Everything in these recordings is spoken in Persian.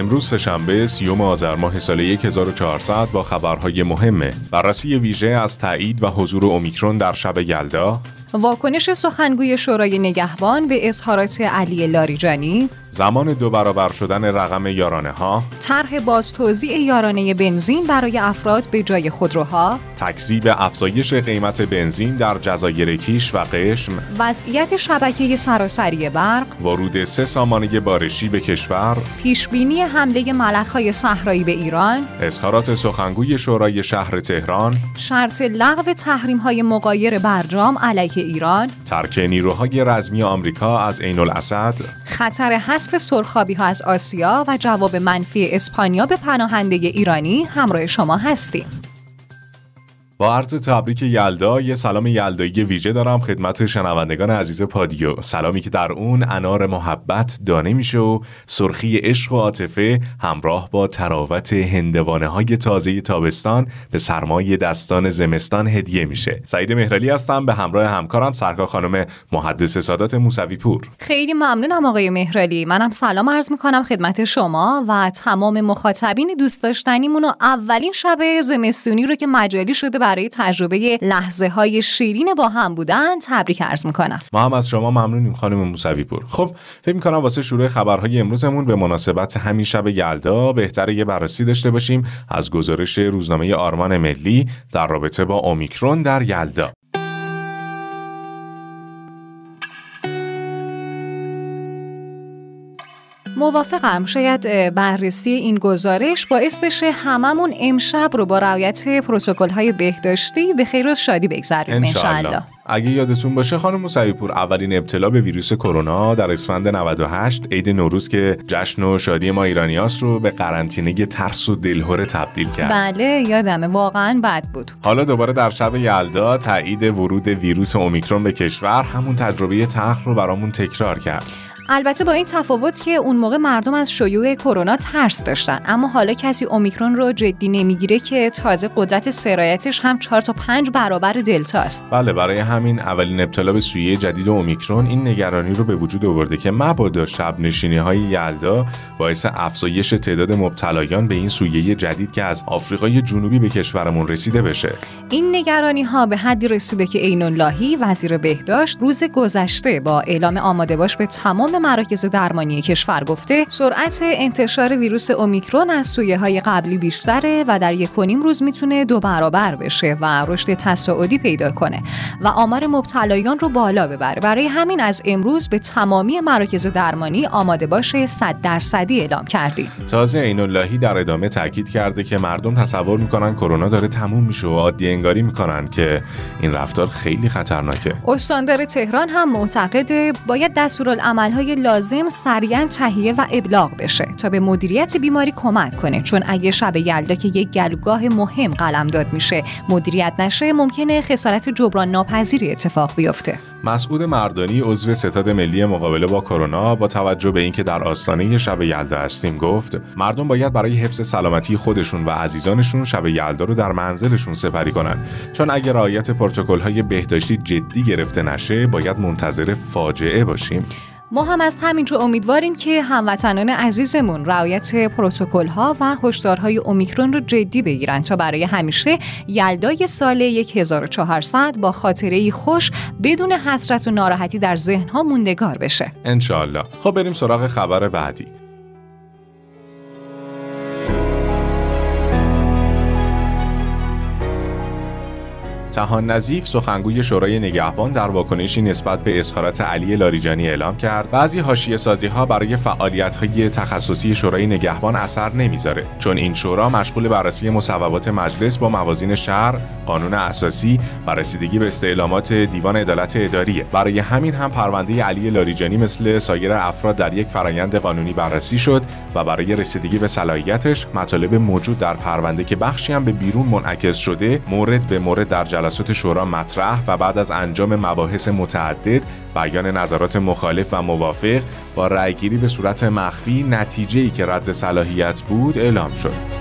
امروز سهشنبه سیوم آذر ماه سال 1400 با خبرهای مهمه. بررسی ویژه از تایید و حضور اومیکرون در شب یلدا واکنش سخنگوی شورای نگهبان به اظهارات علی لاریجانی. زمان دو برابر شدن رقم یارانه ها طرح باز توزیع یارانه بنزین برای افراد به جای خودروها. تکذیب افزایش قیمت بنزین در جزایر کیش و قشم. وضعیت شبکه سراسری برق. ورود سه سامانه بارشی به کشور. پیشبینی حمله ملخهای صحرایی به ایران. اظهارات سخنگوی شورای شهر تهران. شرط لغو تحریم های مقایر برجام علیه ایران. ترک نیروهای رزمی آمریکا از عین الاسد. خطر حذف سرخابی ها از آسیا و جواب منفی اسپانیا به پناهنده ایرانی همراه شما هستیم. با عرض تبریک یلدا یه سلام یلدایی ویژه دارم خدمت شنوندگان عزیز پادیو. سلامی که در اون انار محبت دانه میشه و سرخی عشق و عاطفه همراه با تراوت هندوانه های تازه تابستان به سرمایه دستان زمستان هدیه میشه. سعید مهرلی هستم به همراه همکارم سرکار خانم محدث سادات موسوی پور. خیلی ممنونم آقای مهرلی منم سلام عرض می‌کنم خدمت شما و تمام مخاطبین دوست داشتنیمون و اولین شب زمستونی رو که مجالی شده برای تجربه لحظه های شیرین با هم بودن تبریک عرض می‌کنم. ما هم از شما ممنونیم خانم موسوی پور. خب فکر می‌کنم واسه شروع خبرهای امروزمون به مناسبت همین شب یلدا بهتره یه بررسی داشته باشیم از گزارش روزنامه آرمان ملی در رابطه با اومیکرون در یلدا. موافقم شاید بررسی این گزارش باعث بشه هممون امشب رو با رعایت پروتکل های بهداشتی به خیر و شادی بگذرونیم انشالله اگه یادتون باشه خانم موسوی پور اولین ابتلا به ویروس کرونا در اسفند 98 عید نوروز که جشن و شادی ما ایرانیاس رو به قرنطینه ترس و دلهوره تبدیل کرد. بله یادمه. واقعا بد بود. حالا دوباره در شب یلدا تایید ورود ویروس اومیکرون به کشور همون تجربه تلخ رو برامون تکرار کرد. البته با این تفاوت که اون موقع مردم از شیوع کرونا ترس داشتن اما حالا کسی اومیکرون رو جدی نمی‌گیره که تازه قدرت سرایتش هم 4 تا 5 برابر دلتا است. بله برای همین اولین ابتلا به سویه جدید اومیکرون این نگرانی رو به وجود آورده که مبادا شب نشینی های یلدا باعث افزایش تعداد مبتلایان به این سویه جدید که از آفریقای جنوبی به کشورمون رسیده بشه. این نگرانی ها به حدی رسیده که عین اللهی وزیر بهداشت روز گذشته با اعلام آماده باش به تمام مراکز درمانی کشور گفته سرعت انتشار ویروس اومیکرون از سویه های قبلی بیشتره و در یک نیم روز می‌تونه دو برابر بشه و رشد تصاعدی پیدا کنه و آمار مبتلایان رو بالا ببره. برای همین از امروز به تمامی مراکز درمانی آماده باشه 100 درصدی اعلام کردیم. تازه عین اللهی در ادامه تاکید کرده که مردم تصور می‌کنن کرونا داره تموم میشه و عادی انگاری می‌کنن که این رفتار خیلی خطرناکه. استاندار تهران هم معتقده باید دستورالعملهای لازم سریعا تهیه و ابلاغ بشه تا به مدیریت بیماری کمک کنه. چون اگه شب یلدا که یک گلوگاه مهم قلمداد میشه مدیریت نشه ممکنه خسارت جبران ناپذیری اتفاق بیفته. مسعود مردانی عضو ستاد ملی مقابله با کرونا با توجه به اینکه در آستانه شب یلدا هستیم گفت مردم باید برای حفظ سلامتی خودشون و عزیزانشون شب یلدا رو در منزلشون سپری کنن. چون اگر رعایت پروتکل‌های بهداشتی جدی گرفته نشه باید منتظر فاجعه باشیم. ما هم از همینجا امیدواریم که هموطنان عزیزمون رعایت پروتکل ها و هشدارهای اومیکرون رو جدی بگیرن تا برای همیشه یلدای سال 1400 با خاطره خوش بدون حسرت و ناراحتی در ذهن ها موندگار بشه. انشالله خب بریم سراغ خبر بعدی. تهان نظیف سخنگوی شورای نگهبان در واکنشی نسبت به اظهارات علی لاریجانی اعلام کرد. بعضی حاشیه سازی ها برای فعالیت های تخصصی شورای نگهبان اثر نمی‌ذاره چون این شورا مشغول بررسی مصوبات مجلس با موازین شهر قانون اساسی و رسیدگی به استعلامات دیوان عدالت اداریه. برای همین هم پرونده علی لاریجانی مثل سایر افراد در یک فرایند قانونی بررسی شد و برای رسیدگی به صلاحیتش مطالب موجود در پرونده که بخشی هم به بیرون منعکس شده مورد به مورد در توسط شورا مطرح و بعد از انجام مباحث متعدد بیان نظرات مخالف و موافق با رأیگیری به صورت مخفی نتیجه‌ای که رد صلاحیت بود اعلام شد.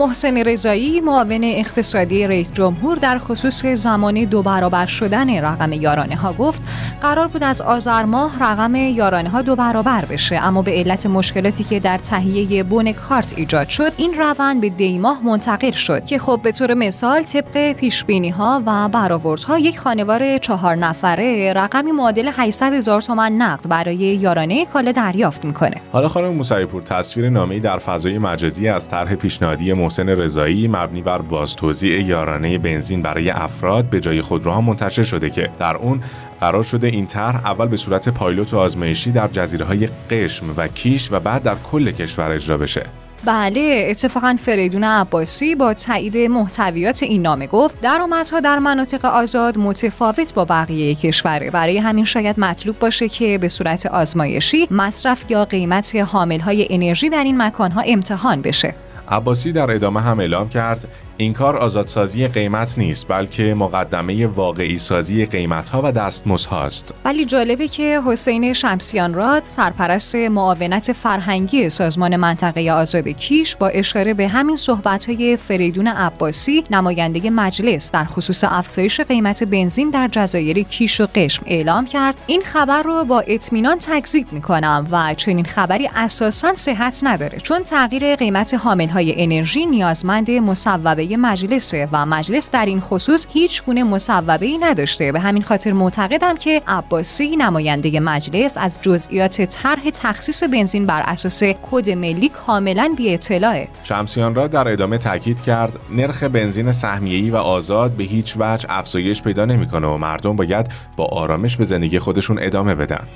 محسن رضایی معاون اقتصادی رئیس جمهور در خصوص زمان دو برابر شدن رقم یارانه ها گفت قرار بود از آذر ماه رقم یارانه ها دو برابر بشه. اما به علت مشکلاتی که در تهیه بون کارت ایجاد شد این روند به دی ماه منتقل شد که خب به طور مثال طبق پیش بینی ها و برآوردها یک خانوار چهار نفره رقمی معادل 800 هزار تومان نقد برای یارانه کالا دریافت می‌کنه. حالا خانم موسوی پور تصویر نامه‌ای در فضای مجازی از طرح پیشنهادی محسن رضایی مبنی بر بازتوزیع یارانه بنزین برای افراد به جای خودروها منتشر شده که در اون قرار شده این طرح اول به صورت پایلوت و آزمایشی در جزیره های قشم و کیش و بعد در کل کشور اجرا بشه. بله اتفاقا فریدون عباسی با تایید محتویات این نامه گفت درآمدها در مناطق آزاد متفاوت با بقیه کشوره برای همین شاید مطلوب باشه که به صورت آزمایشی مصرف یا قیمت حامل های انرژی در این مکانها امتحان بشه. عباسی در ادامه هم اعلام کرد این کار آزادسازی قیمت نیست بلکه مقدمه واقعی سازی قیمت ها و دستمزد هاست ولی جالبه که حسین شمسیان راد سرپرست معاونت فرهنگی سازمان منطقه آزاد کیش با اشاره به همین صحبت های فریدون عباسی نماینده مجلس در خصوص افزایش قیمت بنزین در جزایر کیش و قشم اعلام کرد. این خبر رو با اطمینان تکذیب می‌کنم و چنین خبری اساسا صحت نداره چون تغییر قیمت حامل های انرژی نیازمند مصوبه مجلسه و مجلس در این خصوص هیچ گونه مصوبه ای نداشته به همین خاطر معتقدم که عباسی نماینده مجلس از جزئیات طرح تخصیص بنزین بر اساس کد ملی کاملا بی اطلاعه شمسیان را در ادامه تاکید کرد نرخ بنزین سهمیه‌ای و آزاد به هیچ وجه افزایش پیدا نمی‌کنه و مردم باید با آرامش به زندگی خودشون ادامه بدن.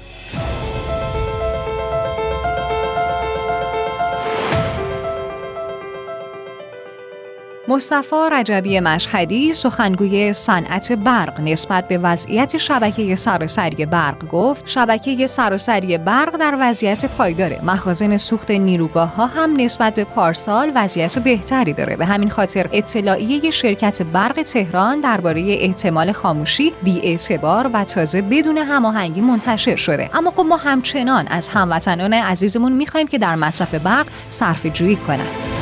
مصطفی رجبی مشهدی سخنگوی صنعت برق نسبت به وضعیت شبکه سراسری برق گفت شبکه سراسری برق در وضعیت پایداره مخازن سوخت نیروگاه ها هم نسبت به پارسال وضعیت بهتری داره. به همین خاطر اطلاعیه شرکت برق تهران درباره احتمال خاموشی بی اعتبار و تازه بدون هماهنگی منتشر شده. اما خب ما همچنان از هموطنان عزیزمون می‌خوایم که در مصرف برق صرف جویی کنند.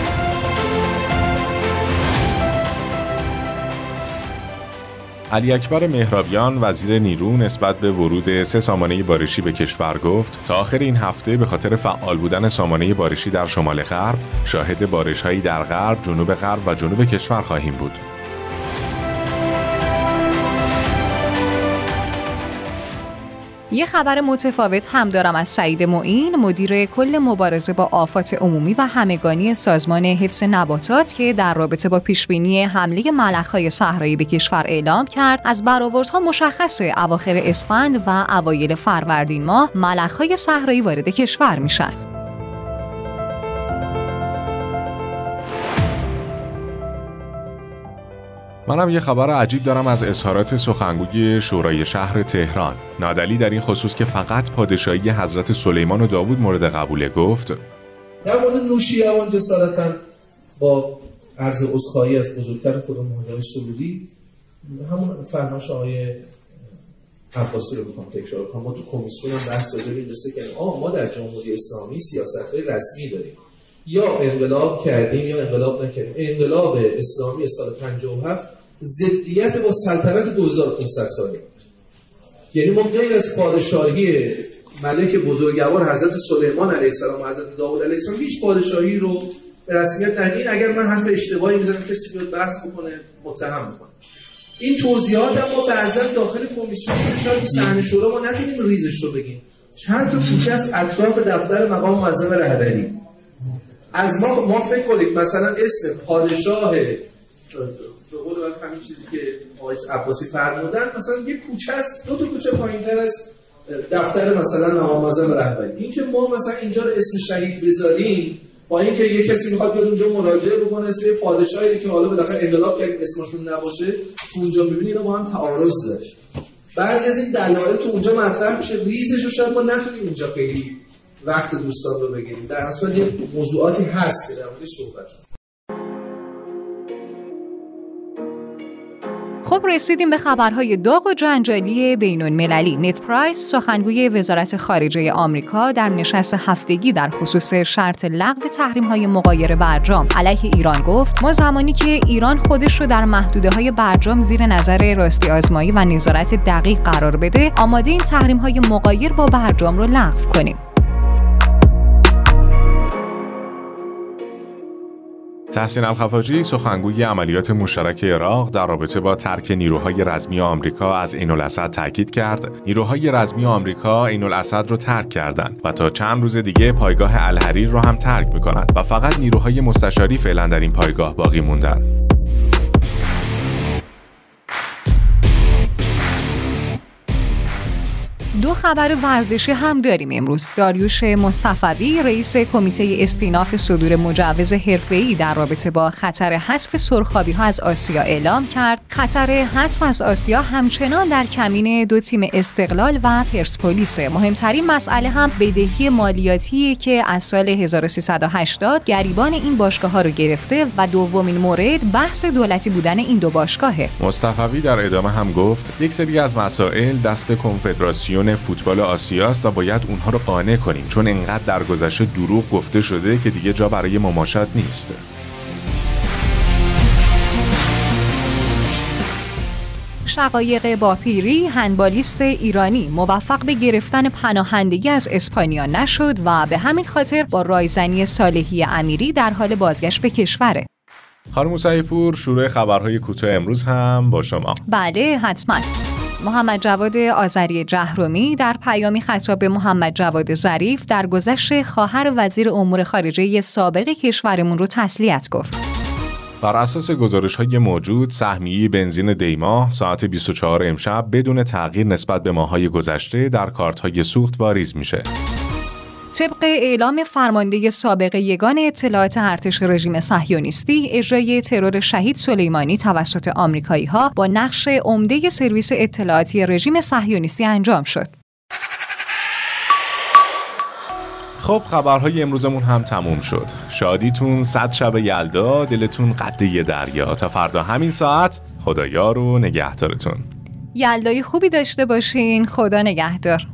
علی اکبر مهرابیان وزیر نیرو نسبت به ورود سه سامانه بارشی به کشور گفت تا آخر این هفته به خاطر فعال بودن سامانه بارشی در شمال غرب شاهد بارشهایی در غرب، جنوب غرب و جنوب کشور خواهیم بود. یه خبر متفاوت هم دارم از سعید معین مدیر کل مبارزه با آفات عمومی و همگانی سازمان حفظ نباتات که در رابطه با پیشبینی حمله ملخهای صحرایی به کشور اعلام کرد. از برآوردها مشخصه اواخر اسفند و اوایل فروردین ماه ملخهای صحرایی وارد کشور میشن. منم یه خبر عجیب دارم از اظهارات سخنگوی شورای شهر تهران. نادلی در این خصوص که فقط پادشاهی حضرت سلیمان و داوود مورد قبوله گفت در مورد نوشیروان جسارتا با عرض اصخایی از بزرگتر خود مهدای سعودی همون فرماش آقای عباسی رو بکنم تکرار کنم. ما تو کمیسیون هم بحث راجع به که آه ما در جمهوری اسلامی سیاست های رسمی داریم. یا انقلاب کردیم یا انقلاب نکردیم. انقلاب اسلامی سال 57 ضدیت با سلطنت 2500 ساله. یعنی ما غیر از پادشاهی ملک بزرگوار حضرت سلیمان علیه السلام و حضرت داوود علیه السلام هیچ پادشاهی رو به رسمیت ندین اگر من حرف اشتباهی می‌زنم کسی بیاد بحث بکنه متهم بکنه. این توضیحات هم ما بعضا داخل کمیسیون شاید صحنه شورا ما نتونیم ریزش رو بگیم. چند تا کوچه از اطراف دفتر مقام معظم رهبری. از ما ما فکر کنید مثلا اسم پادشاه همین چیزی که آقای عباسی فرمودن مثلا یه کوچه است دو تا کوچه پایینتر از دفتر مثلا معظم رهبری. این که ما مثلا اینجا رو اسم شهید بذاریم با اینکه یه کسی می‌خواد بیاد اونجا مراجعه بکنه اسم پادشاهی که حالا بالاخره انقلاب کرد اسمشون نباشه اونجا ببینید با هم تعارض داره بعضی از این دلایل تو اونجا مطرح میشه. ریزش رو شاید ما نتونیم اینجا خیلی وقت دوستان رو بگیریم. در اصل یه موضوعاتی هست که در صحبت رسیدیم به خبرهای داغ و جنجالی بین المللی نت پرایس سخنگوی وزارت خارجه آمریکا در نشست هفتگی در خصوص شرط لغو تحریم های مقایر برجام. علیه ایران گفت ما زمانی که ایران خودش رو در محدوده های برجام زیر نظر راستی آزمایی و نظارت دقیق قرار بده آماده این تحریم های مقایر با برجام رو لغو کنیم. تحسین الخفاجی سخنگوی عملیات مشترک عراق در رابطه با ترک نیروهای رزمی آمریکا از عین الاسد تاکید کرد. نیروهای رزمی آمریکا عین الاسد رو ترک کردند و تا چند روز دیگه پایگاه الحریر رو هم ترک می‌کنند و فقط نیروهای مستشاری فعلا در این پایگاه باقی موندن. دو خبر ورزشی هم داریم امروز. داریوش مصطفوی رئیس کمیته استیناف صدور مجوز حرفه‌ای در رابطه با خطر حذف سرخابی ها از آسیا اعلام کرد. خطر حذف از آسیا همچنان در کمین دو تیم استقلال و پرسپولیس. مهمترین مسئله هم بدهی مالیاتی که از سال 1380 گریبان این باشگاه ها رو گرفته و دومین مورد بحث دولتی بودن این دو باشگاهه. مصطفوی در ادامه هم گفت یک سری از مسائل دست کنفدراسیون فوتبال آسیاست و باید اونها رو قانع کنیم چون انقدر در گذشته دروغ گفته شده که دیگه جا برای مماشات نیست. شقایق باپیری هنبالیست ایرانی موفق به گرفتن پناهندگی از اسپانیا نشد و به همین خاطر با رایزنی صالحی امیری در حال بازگشت به کشوره. خانم موسعی پور شروع خبرهای کوتاه امروز هم با شما. بله حتما. محمد جواد آذری جهرومی در پیامی خطاب به محمد جواد ظریف در گذشت خواهر وزیر امور خارجه سابق کشورمون رو تسلیت گفت. بر اساس گزارش های موجود سهمیه بنزین دیما ساعت 24 امشب بدون تغییر نسبت به ماهای گذشته در کارت های سوخت واریز میشه. طبق اعلام فرمانده سابق یگان اطلاعات ارتش رژیم صهیونیستی اجرای ترور شهید سلیمانی توسط آمریکایی ها با نقش عمده سرویس اطلاعاتی رژیم صهیونیستی انجام شد. خب خبرهای امروزمون هم تموم شد. شادیتون صد شب یلدا دلتون قده دریا تا فردا همین ساعت خدایا رو نگهدارتون. یلدای خوبی داشته باشین خدا نگهدار.